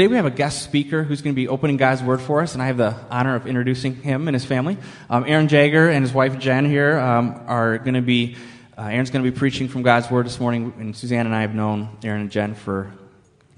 Today we have a guest speaker who's going to be opening God's Word for us, and I have the honor of introducing him and his family. Um, Aaron Jagger and his wife Jen here um, are going to be, uh, Aaron's going to be preaching from God's Word this morning, and Suzanne and I have known Aaron and Jen for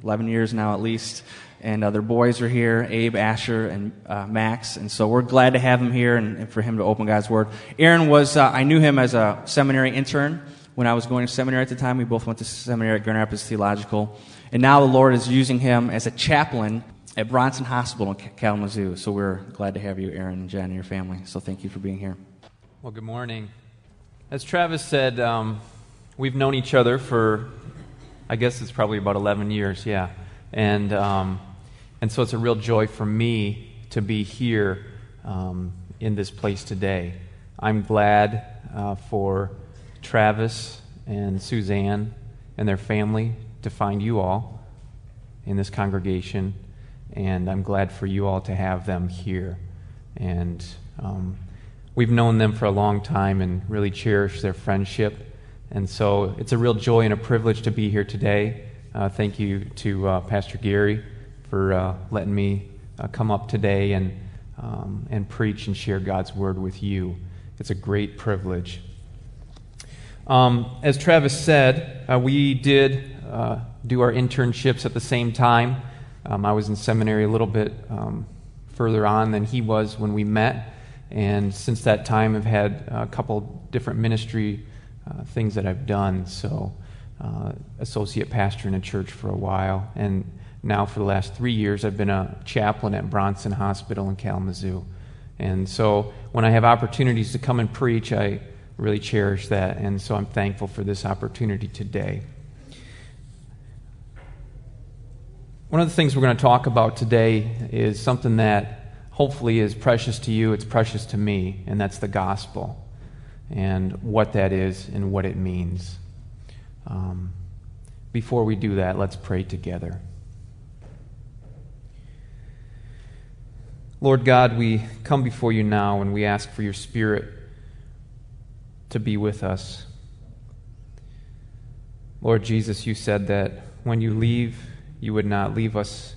11 years now at least. And uh, their boys are here, Abe, Asher, and uh, Max. And so we're glad to have them here and, and for him to open God's Word. Aaron was, uh, I knew him as a seminary intern when I was going to seminary at the time. We both went to seminary at Grand Rapids Theological. And now the Lord is using him as a chaplain at Bronson Hospital in Kalamazoo. So we're glad to have you, Aaron and Jen, and your family. So thank you for being here. Well, good morning. As Travis said, um, we've known each other for, I guess it's probably about 11 years, yeah. And, um, and so it's a real joy for me to be here um, in this place today. I'm glad uh, for Travis and Suzanne and their family to find you all in this congregation, and I'm glad for you all to have them here. And um, we've known them for a long time and really cherish their friendship. And so it's a real joy and a privilege to be here today. Uh, thank you to uh, Pastor Gary for uh, letting me uh, come up today and, um, and preach and share God's word with you. It's a great privilege. Um, as Travis said, uh, we did uh, do our internships at the same time. Um, I was in seminary a little bit um, further on than he was when we met, and since that time, I've had a couple different ministry uh, things that I've done. So, uh, associate pastor in a church for a while, and now for the last three years, I've been a chaplain at Bronson Hospital in Kalamazoo. And so, when I have opportunities to come and preach, I really cherish that, and so I'm thankful for this opportunity today. One of the things we're going to talk about today is something that hopefully is precious to you, it's precious to me, and that's the gospel and what that is and what it means. Um, before we do that, let's pray together. Lord God, we come before you now and we ask for your Spirit to be with us. Lord Jesus, you said that when you leave, you would not leave us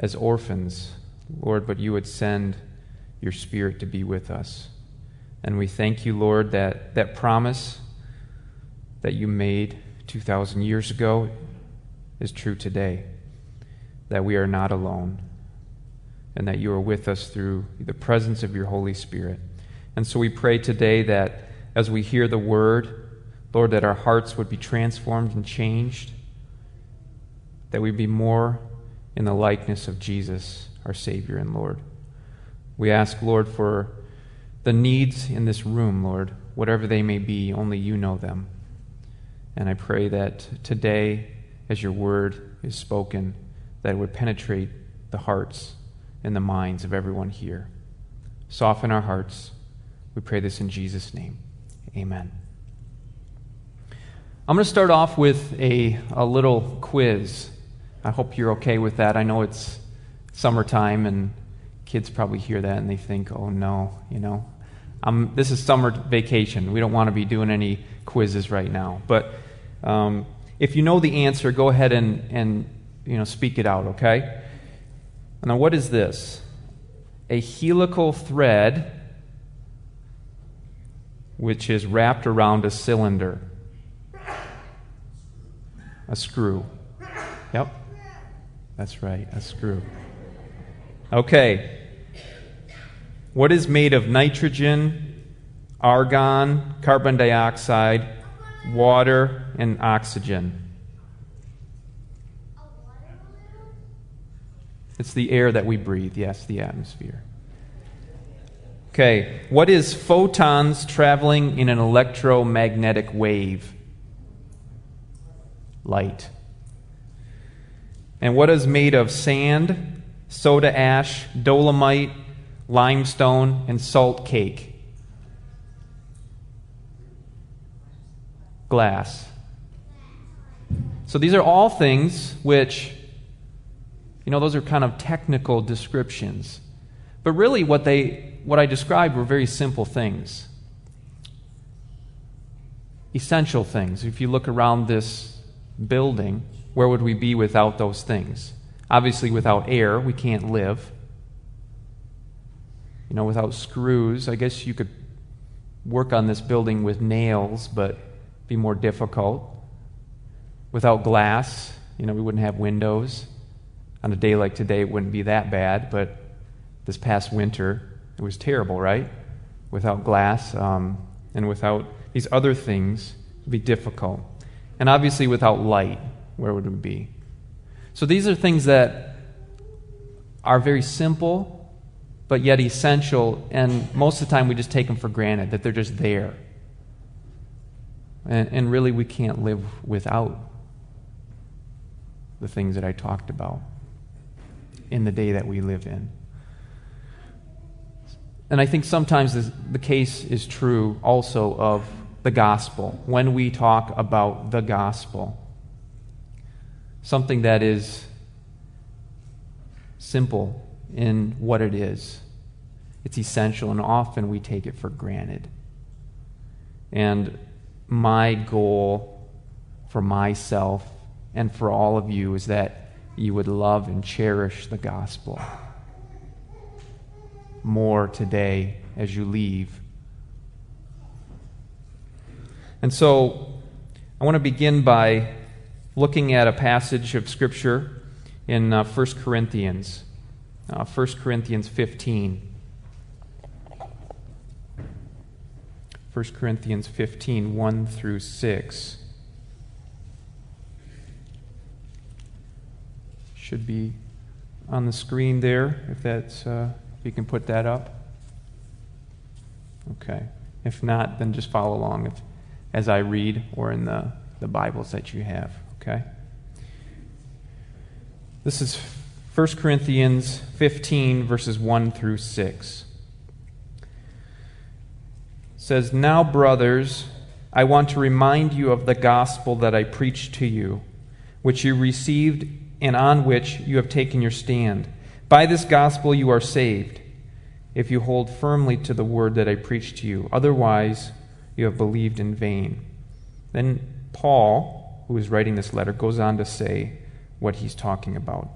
as orphans, Lord, but you would send your Spirit to be with us. And we thank you, Lord, that that promise that you made 2,000 years ago is true today. That we are not alone, and that you are with us through the presence of your Holy Spirit. And so we pray today that as we hear the word, Lord, that our hearts would be transformed and changed that we be more in the likeness of Jesus, our Savior and Lord. We ask, Lord, for the needs in this room, Lord, whatever they may be, only you know them. And I pray that today, as your word is spoken, that it would penetrate the hearts and the minds of everyone here. Soften our hearts. We pray this in Jesus' name. Amen. I'm going to start off with a, a little quiz. I hope you're okay with that. I know it's summertime and kids probably hear that and they think, oh no, you know. Um, this is summer vacation. We don't want to be doing any quizzes right now. But um, if you know the answer, go ahead and, and you know, speak it out, okay? Now, what is this? A helical thread which is wrapped around a cylinder. A screw. Yep. That's right, a screw. Okay. What is made of nitrogen, argon, carbon dioxide, water, and oxygen? It's the air that we breathe, yes, the atmosphere. Okay, what is photons traveling in an electromagnetic wave? Light. And what is made of sand, soda ash, dolomite, limestone, and salt cake? Glass. So these are all things which, you know, those are kind of technical descriptions. But really, what, they, what I described were very simple things. Essential things. If you look around this building, where would we be without those things? Obviously, without air, we can't live. You know, without screws, I guess you could work on this building with nails, but be more difficult. Without glass, you know, we wouldn't have windows. On a day like today, it wouldn't be that bad, but this past winter, it was terrible, right? Without glass um, and without these other things, it would be difficult. And obviously, without light, where would we be? So these are things that are very simple, but yet essential, and most of the time we just take them for granted that they're just there. And, and really, we can't live without the things that I talked about in the day that we live in. And I think sometimes this, the case is true also of the gospel. When we talk about the gospel, something that is simple in what it is, it's essential, and often we take it for granted. And my goal for myself and for all of you is that you would love and cherish the gospel more today as you leave. And so I want to begin by looking at a passage of Scripture in uh, 1 Corinthians, uh, 1 Corinthians 15. 1 Corinthians 15, 1 through 6. should be on the screen there, if that's, uh, if you can put that up. Okay. If not, then just follow along if, as I read or in the, the Bibles that you have. Okay? This is 1 Corinthians 15, verses 1 through 6. It says, Now, brothers, I want to remind you of the gospel that I preached to you, which you received and on which you have taken your stand. By this gospel you are saved, if you hold firmly to the word that I preached to you. Otherwise, you have believed in vain. Then Paul, who is writing this letter, goes on to say what he's talking about.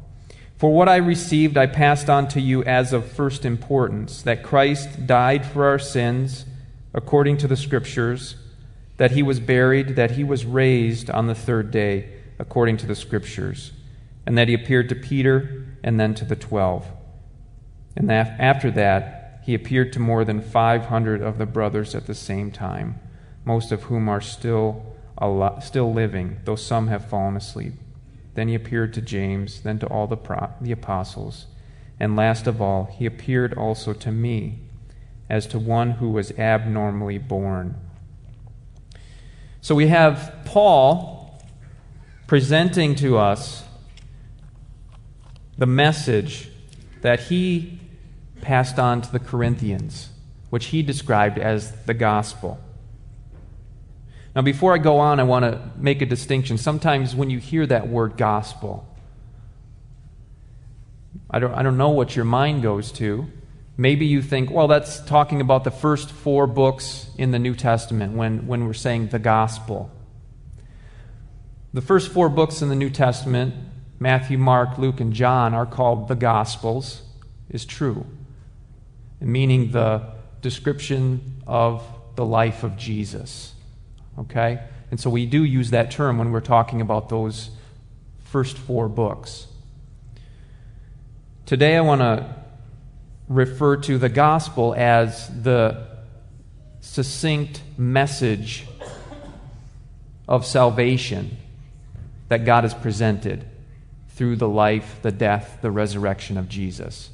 For what I received, I passed on to you as of first importance that Christ died for our sins, according to the Scriptures, that he was buried, that he was raised on the third day, according to the Scriptures and that he appeared to Peter and then to the twelve. And after that, he appeared to more than 500 of the brothers at the same time, most of whom are still, still living, though some have fallen asleep. Then he appeared to James, then to all the, pro- the apostles. And last of all, he appeared also to me, as to one who was abnormally born. So we have Paul presenting to us the message that he passed on to the Corinthians, which he described as the gospel. Now, before I go on, I want to make a distinction. Sometimes when you hear that word gospel, I don't, I don't know what your mind goes to. Maybe you think, well, that's talking about the first four books in the New Testament when, when we're saying the gospel. The first four books in the New Testament Matthew, Mark, Luke, and John are called the Gospels is true, meaning the description of the life of Jesus. Okay? And so we do use that term when we're talking about those first four books. Today I want to refer to the gospel as the succinct message of salvation that God has presented through the life, the death, the resurrection of Jesus.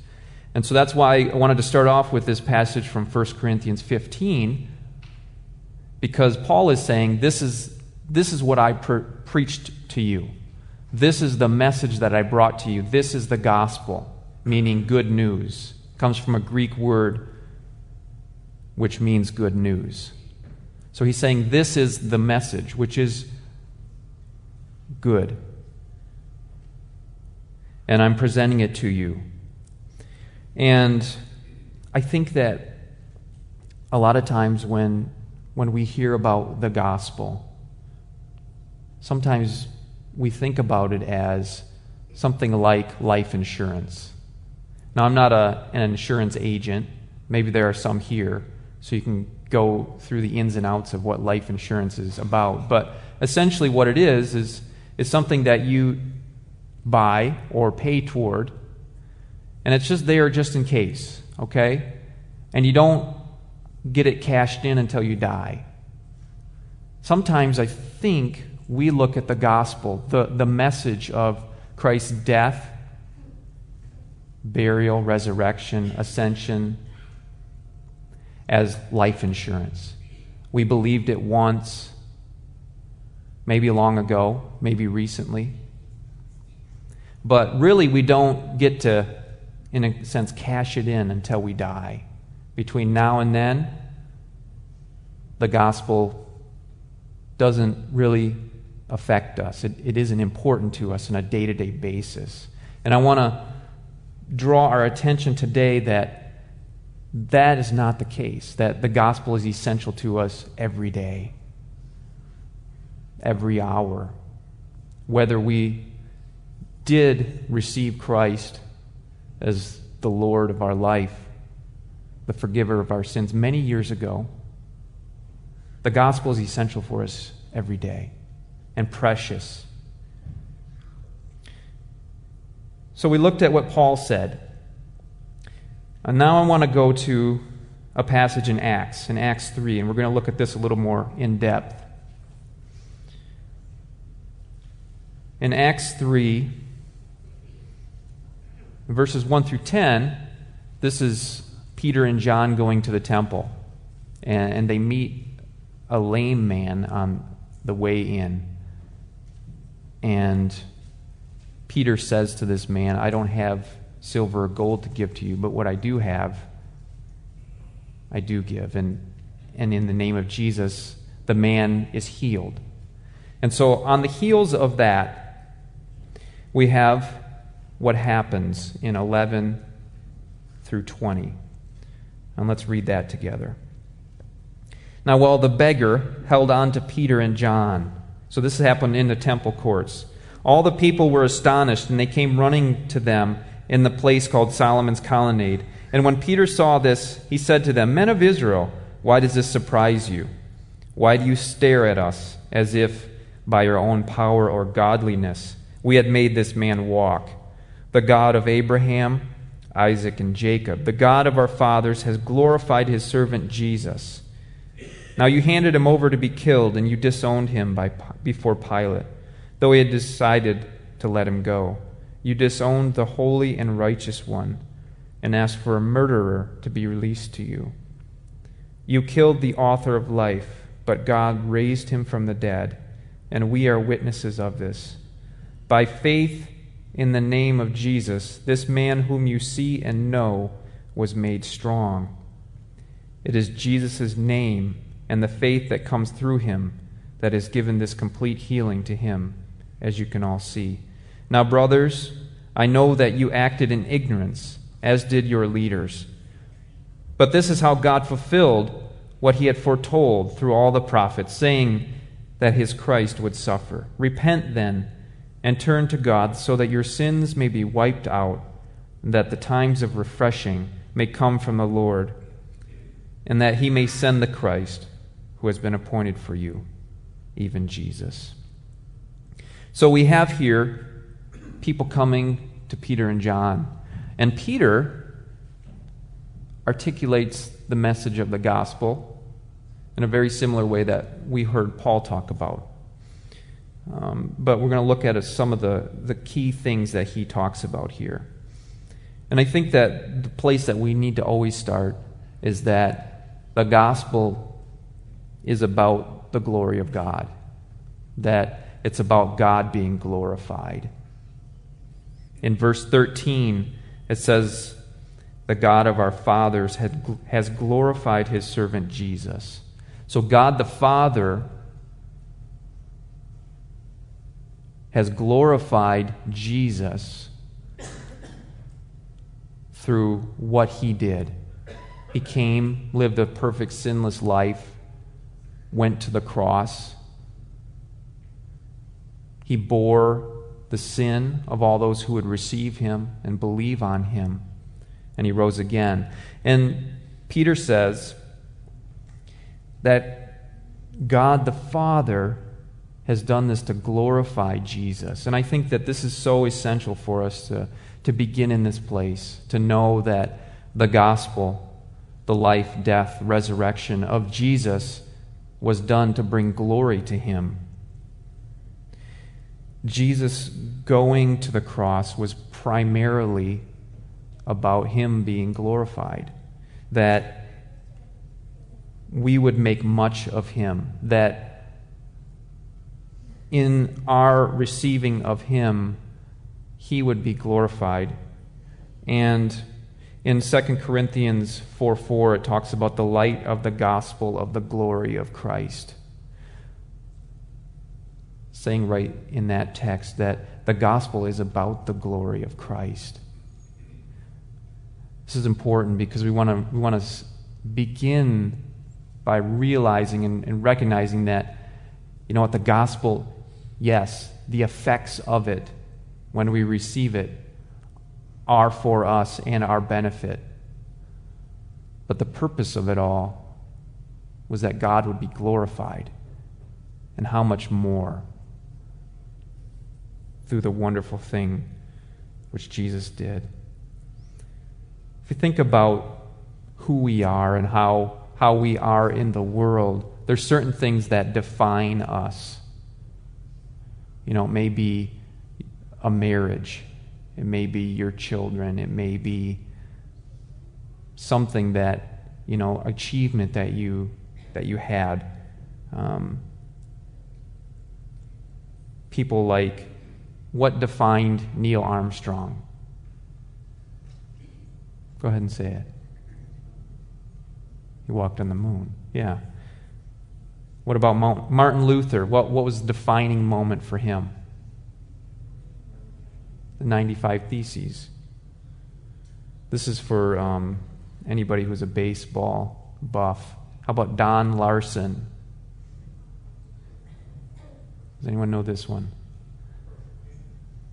And so that's why I wanted to start off with this passage from 1 Corinthians 15, because Paul is saying, This is, this is what I pre- preached to you. This is the message that I brought to you. This is the gospel, meaning good news. It comes from a Greek word which means good news. So he's saying, This is the message, which is good and I'm presenting it to you. And I think that a lot of times when, when we hear about the gospel, sometimes we think about it as something like life insurance. Now, I'm not a, an insurance agent. Maybe there are some here, so you can go through the ins and outs of what life insurance is about. But essentially, what it is, is, is something that you buy or pay toward, and it's just there just in case, okay? And you don't get it cashed in until you die. Sometimes I think we look at the gospel, the, the message of Christ's death, burial, resurrection, ascension, as life insurance. We believed it once, maybe long ago, maybe recently. But really, we don't get to, in a sense, cash it in until we die. Between now and then, the gospel doesn't really affect us. It, it isn't important to us on a day to day basis. And I want to draw our attention today that that is not the case, that the gospel is essential to us every day, every hour. Whether we did receive Christ as the Lord of our life, the forgiver of our sins many years ago, the gospel is essential for us every day and precious. So we looked at what Paul said. And now I want to go to a passage in Acts, in Acts 3, and we're going to look at this a little more in depth. In Acts 3, verses 1 through 10, this is Peter and John going to the temple, and, and they meet a lame man on the way in. And Peter says to this man, I don't have silver or gold to give to you, but what I do have, I do give. And, and in the name of Jesus, the man is healed. And so, on the heels of that, we have what happens in 11 through 20. And let's read that together. Now, while the beggar held on to Peter and John, so this happened in the temple courts, all the people were astonished, and they came running to them in the place called Solomon's Colonnade. And when Peter saw this, he said to them, Men of Israel, why does this surprise you? Why do you stare at us as if by your own power or godliness we had made this man walk? The God of Abraham, Isaac, and Jacob, the God of our fathers, has glorified his servant Jesus. Now you handed him over to be killed, and you disowned him by, before Pilate, though he had decided to let him go. You disowned the holy and righteous one, and asked for a murderer to be released to you. You killed the author of life, but God raised him from the dead, and we are witnesses of this. By faith in the name of Jesus, this man whom you see and know was made strong. It is Jesus' name and the faith that comes through him that has given this complete healing to him, as you can all see. Now, brothers, I know that you acted in ignorance, as did your leaders. But this is how God fulfilled what he had foretold through all the prophets, saying that his Christ would suffer. Repent then and turn to God so that your sins may be wiped out, and that the times of refreshing may come from the Lord, and that he may send the Christ who has been appointed for you, even Jesus. So we have here people coming to Peter and John. And Peter articulates the message of the gospel in a very similar way that we heard Paul talk about. Um, but we're going to look at some of the, the key things that he talks about here. And I think that the place that we need to always start is that the gospel is about the glory of God, that it's about God being glorified. In verse 13, it says, The God of our fathers has glorified his servant Jesus. So, God the Father has glorified Jesus through what he did. He came, lived a perfect, sinless life went to the cross. He bore the sin of all those who would receive him and believe on him. And he rose again. And Peter says that God the Father has done this to glorify Jesus. And I think that this is so essential for us to, to begin in this place, to know that the gospel, the life, death, resurrection of Jesus was done to bring glory to him. Jesus going to the cross was primarily about him being glorified, that we would make much of him, that in our receiving of him, he would be glorified. And in 2 Corinthians 4 4, it talks about the light of the gospel of the glory of Christ. Saying right in that text that the gospel is about the glory of Christ. This is important because we want to we want to begin by realizing and, and recognizing that, you know what, the gospel, yes, the effects of it when we receive it are for us and our benefit. But the purpose of it all was that God would be glorified. And how much more through the wonderful thing which Jesus did. If you think about who we are and how, how we are in the world, there's certain things that define us. You know, it may be a marriage, it may be your children. It may be something that, you know, achievement that you, that you had. Um, people like what defined Neil Armstrong? Go ahead and say it. He walked on the moon. Yeah. What about Martin Luther? What, what was the defining moment for him? the 95 Theses. This is for um, anybody who's a baseball buff. How about Don Larsen? Does anyone know this one?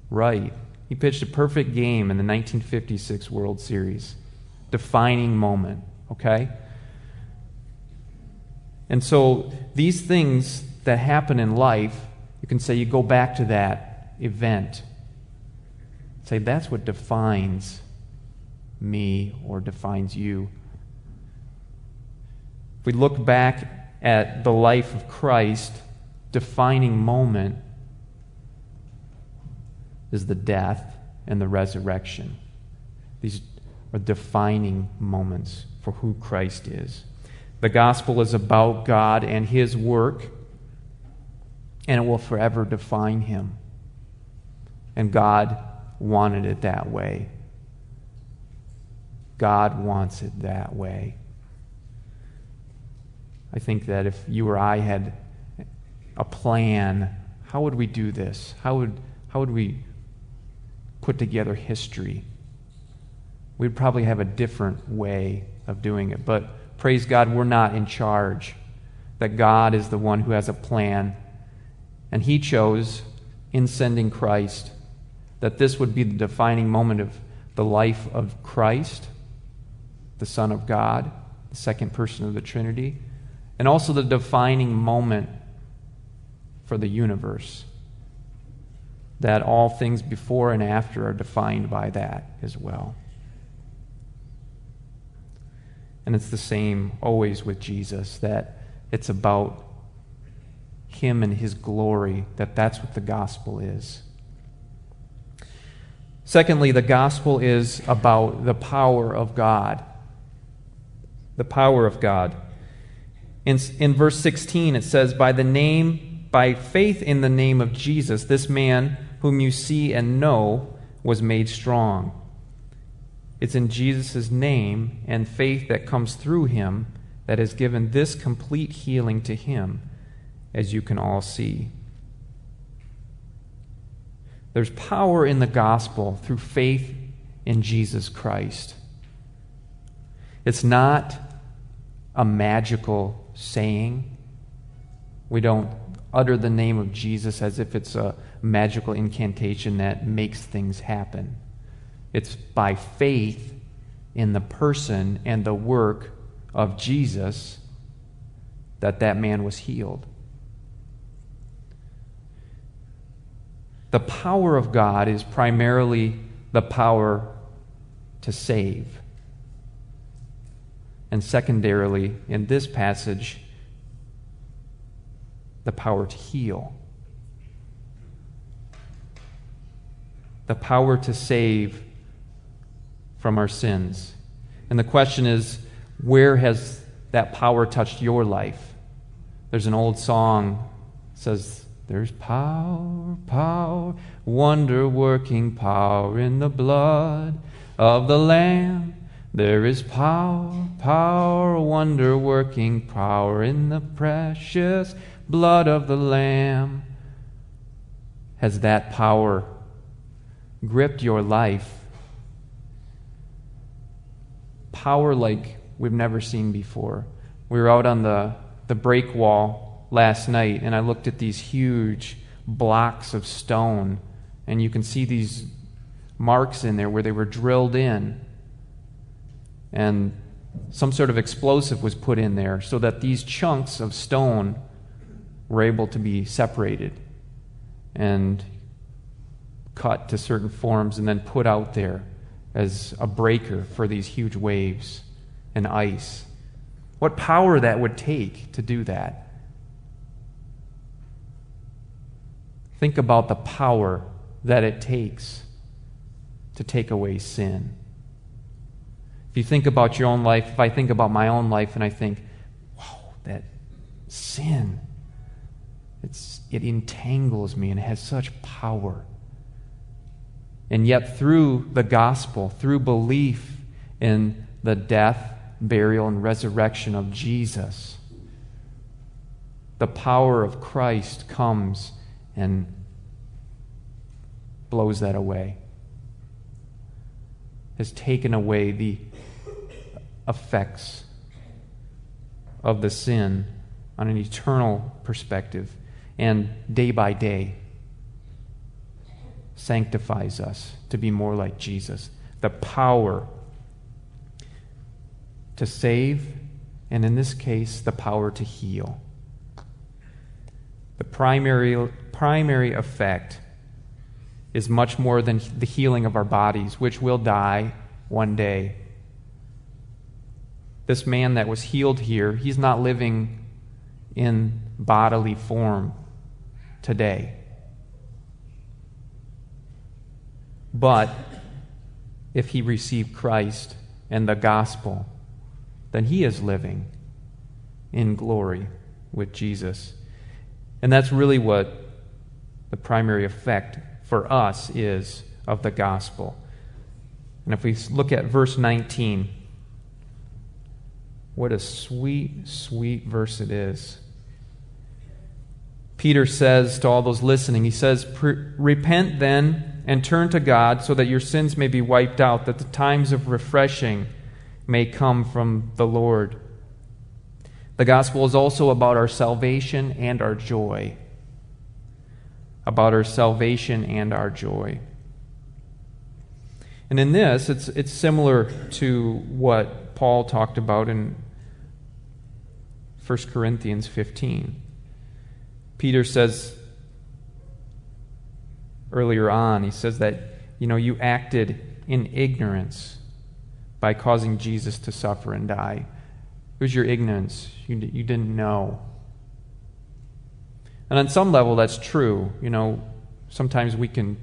Right. He pitched a perfect game in the 1956 World Series. Defining moment, okay? And so these things that happen in life, you can say you go back to that event Say, that's what defines me or defines you. If we look back at the life of Christ, defining moment is the death and the resurrection. These are defining moments for who Christ is. The gospel is about God and his work, and it will forever define him. And God wanted it that way. God wants it that way. I think that if you or I had a plan, how would we do this? How would, how would we put together history? We'd probably have a different way of doing it. But praise God, we're not in charge. That God is the one who has a plan. And He chose, in sending Christ, that this would be the defining moment of the life of Christ, the Son of God, the second person of the Trinity, and also the defining moment for the universe. That all things before and after are defined by that as well. And it's the same always with Jesus, that it's about Him and His glory, that that's what the gospel is. Secondly, the gospel is about the power of God. The power of God. In, in verse 16, it says, By the name, by faith in the name of Jesus, this man whom you see and know was made strong. It's in Jesus' name and faith that comes through him that has given this complete healing to him, as you can all see. There's power in the gospel through faith in Jesus Christ. It's not a magical saying. We don't utter the name of Jesus as if it's a magical incantation that makes things happen. It's by faith in the person and the work of Jesus that that man was healed. The power of God is primarily the power to save. And secondarily, in this passage, the power to heal. The power to save from our sins. And the question is where has that power touched your life? There's an old song says there's power, power, wonder working power in the blood of the lamb. There is power, power, wonder working power in the precious blood of the lamb. Has that power gripped your life? Power like we've never seen before. We were out on the, the break wall last night, and I looked at these huge blocks of stone, and you can see these marks in there where they were drilled in. And some sort of explosive was put in there so that these chunks of stone were able to be separated and cut to certain forms and then put out there as a breaker for these huge waves and ice. What power that would take to do that. Think about the power that it takes to take away sin. If you think about your own life, if I think about my own life and I think, wow, that sin, it's, it entangles me and it has such power. And yet, through the gospel, through belief in the death, burial, and resurrection of Jesus, the power of Christ comes and blows that away, has taken away the effects of the sin on an eternal perspective and day by day sanctifies us to be more like Jesus. The power to save, and in this case, the power to heal. The primary, primary effect is much more than the healing of our bodies, which will die one day. This man that was healed here, he's not living in bodily form today. But if he received Christ and the gospel, then he is living in glory with Jesus. And that's really what the primary effect for us is of the gospel. And if we look at verse 19, what a sweet, sweet verse it is. Peter says to all those listening, he says, Repent then and turn to God so that your sins may be wiped out, that the times of refreshing may come from the Lord. The gospel is also about our salvation and our joy. About our salvation and our joy. And in this, it's, it's similar to what Paul talked about in 1 Corinthians 15. Peter says earlier on, he says that, you know, you acted in ignorance by causing Jesus to suffer and die. It was your ignorance. You, you didn't know. And on some level, that's true. You know, sometimes we can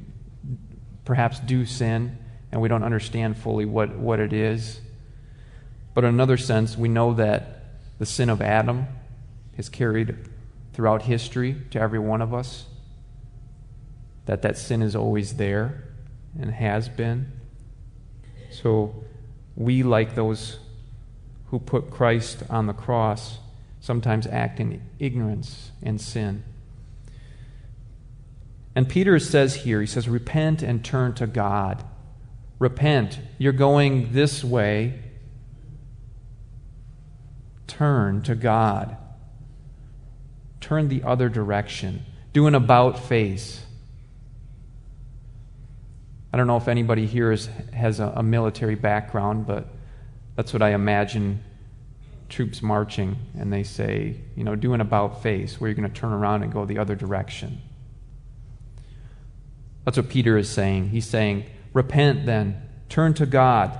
perhaps do sin and we don't understand fully what, what it is. But in another sense, we know that the sin of Adam is carried throughout history to every one of us, that that sin is always there and has been. So we, like those who put Christ on the cross, sometimes act in ignorance and sin. And Peter says here, he says, repent and turn to God. Repent. You're going this way. Turn to God turn the other direction. Do an about face. I don't know if anybody here is, has a, a military background, but that's what I imagine troops marching, and they say, you know, do an about face where you're going to turn around and go the other direction. That's what Peter is saying. He's saying, Repent then, turn to God,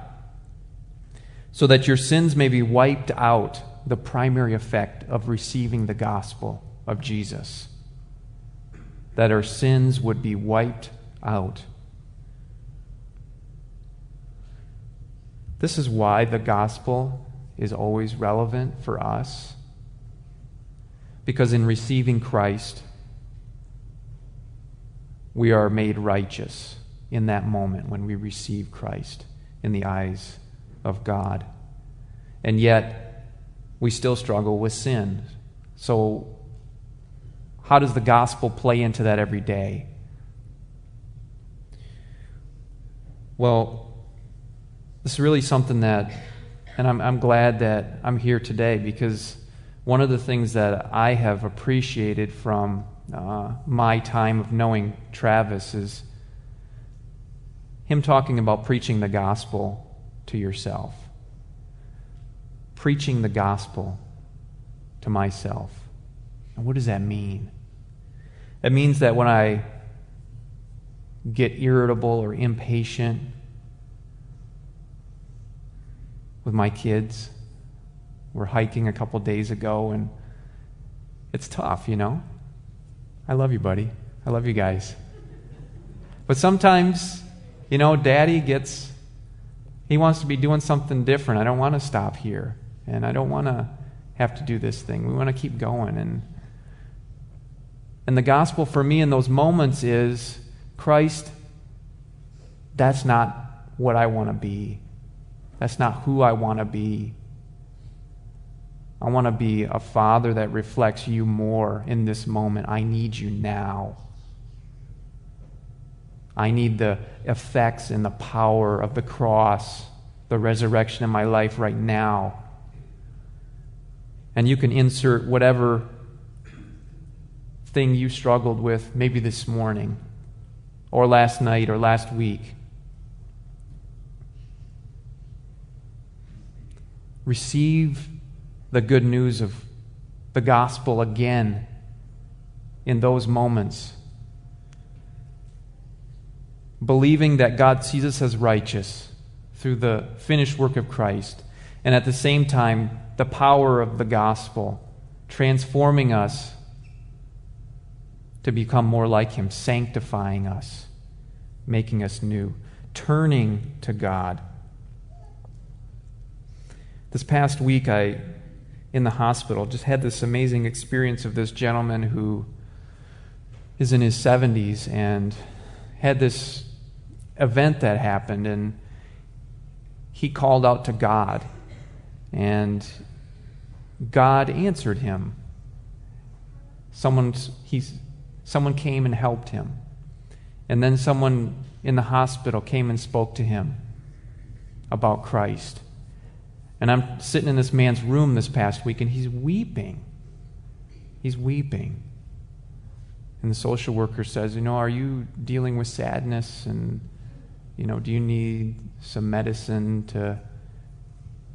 so that your sins may be wiped out, the primary effect of receiving the gospel of Jesus. That our sins would be wiped out. This is why the gospel is always relevant for us. Because in receiving Christ, we are made righteous in that moment when we receive Christ in the eyes of God. And yet, we still struggle with sin. So, how does the gospel play into that every day? Well, this is really something that, and I'm, I'm glad that I'm here today because one of the things that I have appreciated from uh, my time of knowing Travis is him talking about preaching the gospel to yourself. Preaching the gospel to myself. And what does that mean? It means that when I get irritable or impatient with my kids. We're hiking a couple days ago, and it's tough, you know? I love you, buddy. I love you guys. But sometimes, you know, daddy gets, he wants to be doing something different. I don't want to stop here, and I don't want to have to do this thing. We want to keep going. And, and the gospel for me in those moments is Christ, that's not what I want to be. That's not who I want to be. I want to be a father that reflects you more in this moment. I need you now. I need the effects and the power of the cross, the resurrection in my life right now. And you can insert whatever thing you struggled with, maybe this morning, or last night, or last week. Receive the good news of the gospel again in those moments. Believing that God sees us as righteous through the finished work of Christ, and at the same time, the power of the gospel transforming us to become more like Him, sanctifying us, making us new, turning to God this past week, I, in the hospital, just had this amazing experience of this gentleman who is in his 70s and had this event that happened, and he called out to God, and God answered him. Someone, he's, someone came and helped him. And then someone in the hospital came and spoke to him about Christ. And I'm sitting in this man's room this past week, and he's weeping. He's weeping. And the social worker says, You know, are you dealing with sadness? And, you know, do you need some medicine to.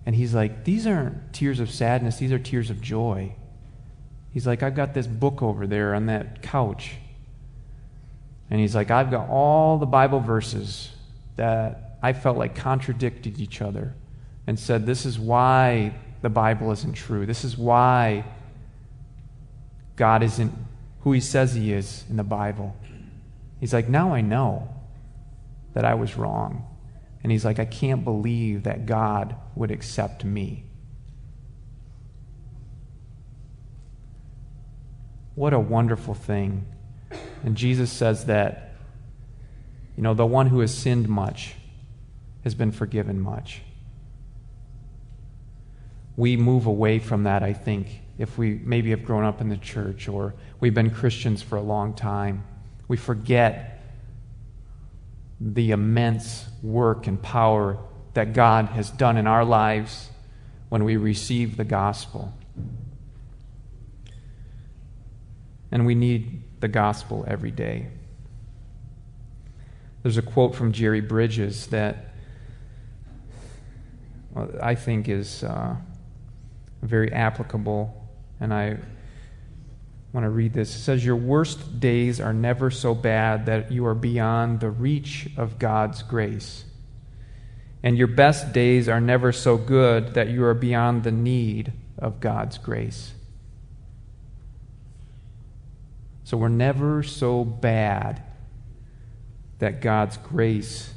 And he's like, These aren't tears of sadness, these are tears of joy. He's like, I've got this book over there on that couch. And he's like, I've got all the Bible verses that I felt like contradicted each other and said, This is why the Bible isn't true. This is why God isn't who He says He is in the Bible. He's like, Now I know that I was wrong. And he's like, I can't believe that God would accept me. What a wonderful thing. And Jesus says that, you know, the one who has sinned much has been forgiven much we move away from that, I think, if we maybe have grown up in the church or we've been Christians for a long time. We forget the immense work and power that God has done in our lives when we receive the gospel. And we need the gospel every day. There's a quote from Jerry Bridges that I think is uh, very applicable, and I want to read this. It says, Your worst days are never so bad that you are beyond the reach of God's grace. And your best days are never so good that you are beyond the need of God's grace. So we're never so bad that God's grace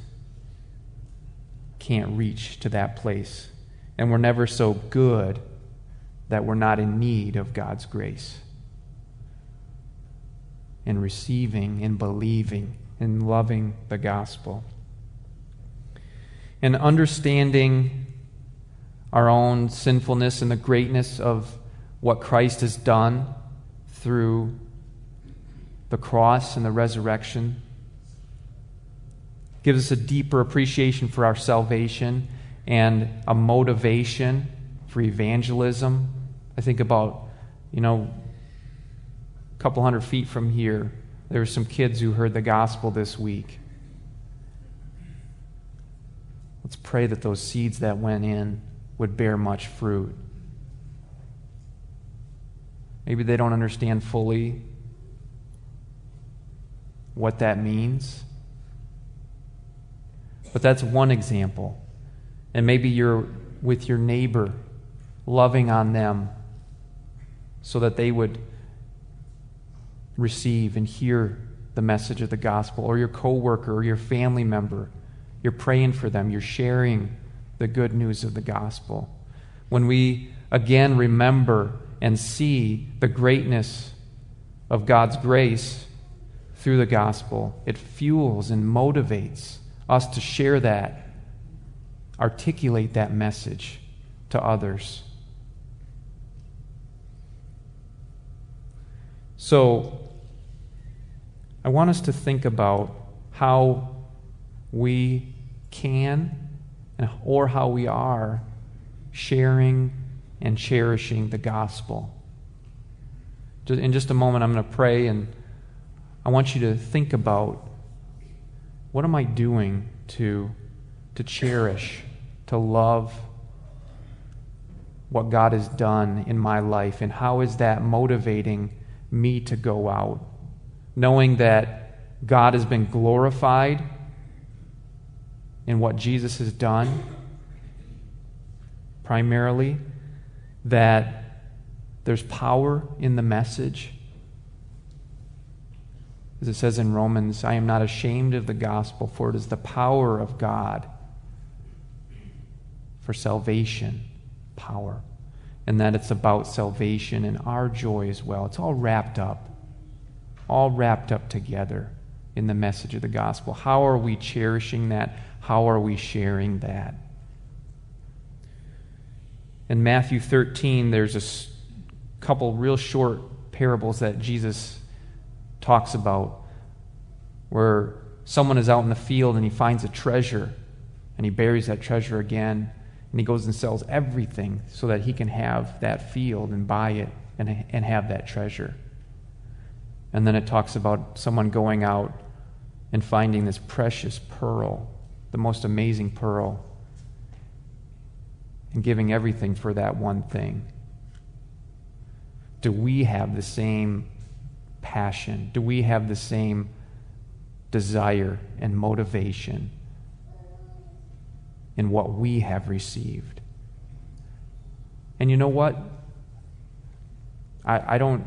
can't reach to that place. And we're never so good that we're not in need of God's grace. In receiving and believing and loving the gospel and understanding our own sinfulness and the greatness of what Christ has done through the cross and the resurrection gives us a deeper appreciation for our salvation and a motivation for evangelism. I think about, you know, a couple hundred feet from here, there were some kids who heard the gospel this week. Let's pray that those seeds that went in would bear much fruit. Maybe they don't understand fully what that means. But that's one example. And maybe you're with your neighbor, loving on them so that they would receive and hear the message of the gospel, or your coworker or your family member you're praying for them. You're sharing the good news of the gospel. When we again remember and see the greatness of God's grace through the gospel, it fuels and motivates us to share that, articulate that message to others. So, I want us to think about how we can or how we are sharing and cherishing the gospel. In just a moment, I'm going to pray, and I want you to think about what am I doing to, to cherish, to love what God has done in my life, and how is that motivating me to go out? Knowing that God has been glorified in what Jesus has done, primarily, that there's power in the message. As it says in Romans, I am not ashamed of the gospel, for it is the power of God for salvation, power. And that it's about salvation and our joy as well. It's all wrapped up, all wrapped up together in the message of the gospel. How are we cherishing that? How are we sharing that? In Matthew 13, there's a couple real short parables that Jesus talks about where someone is out in the field and he finds a treasure and he buries that treasure again and he goes and sells everything so that he can have that field and buy it and, and have that treasure. And then it talks about someone going out and finding this precious pearl the most amazing pearl and giving everything for that one thing? Do we have the same passion? Do we have the same desire and motivation in what we have received? And you know what? I, I don't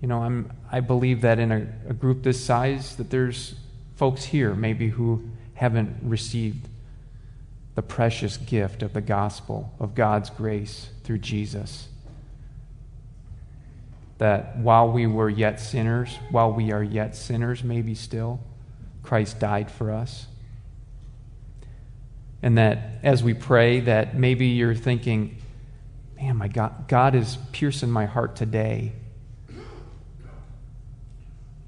you know i'm i believe that in a, a, group this size that there's folks here maybe who haven't received the precious gift of the gospel of God's grace through Jesus. That while we were yet sinners, while we are yet sinners, maybe still, Christ died for us. And that as we pray, that maybe you're thinking, man, my God, God is piercing my heart today.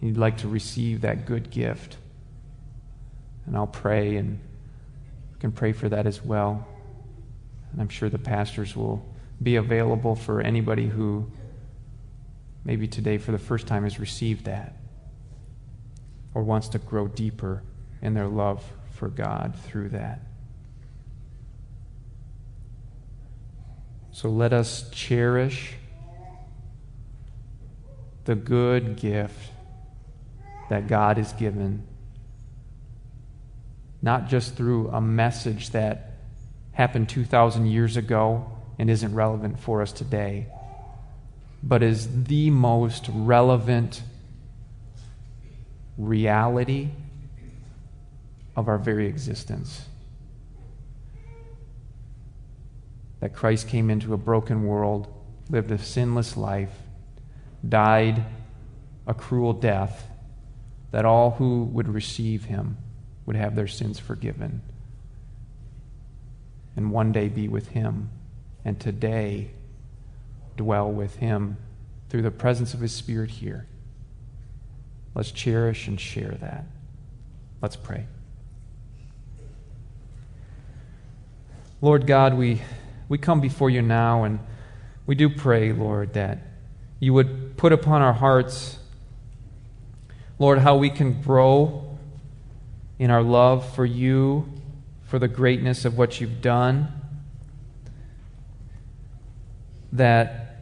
You'd like to receive that good gift and I'll pray and can pray for that as well. And I'm sure the pastors will be available for anybody who maybe today for the first time has received that. or wants to grow deeper in their love for God through that. So let us cherish the good gift that God has given, not just through a message that happened 2,000 years ago and isn't relevant for us today, but is the most relevant reality of our very existence. That Christ came into a broken world, lived a sinless life, died a cruel death, that all who would receive him would have their sins forgiven and one day be with him, and today dwell with him through the presence of his Spirit here. Let's cherish and share that. Let's pray. Lord God, we, we come before you now and we do pray, Lord, that you would put upon our hearts, Lord, how we can grow in our love for you, for the greatness of what you've done. That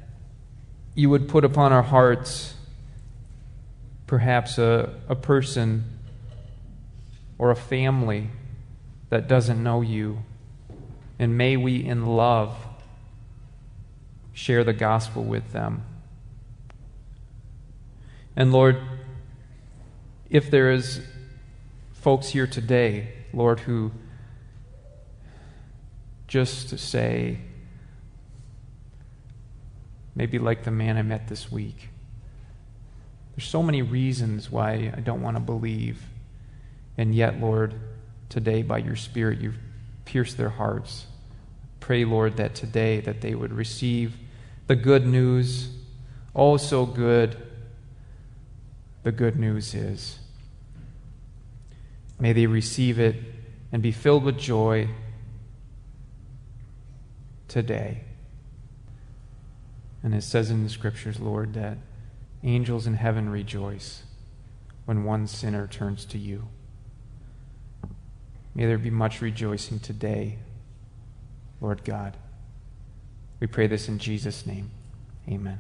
you would put upon our hearts perhaps a, a person or a family that doesn't know you. And may we, in love, share the gospel with them. And Lord, if there is folks here today, Lord, who just to say, maybe like the man I met this week, there's so many reasons why I don't want to believe. And yet, Lord, today by your Spirit, you've pierced their hearts. Pray, Lord, that today that they would receive the good news. Oh, so good. The good news is. May they receive it and be filled with joy today. And it says in the scriptures, Lord, that Angels in heaven rejoice when one sinner turns to you. May there be much rejoicing today, Lord God. We pray this in Jesus' name. Amen.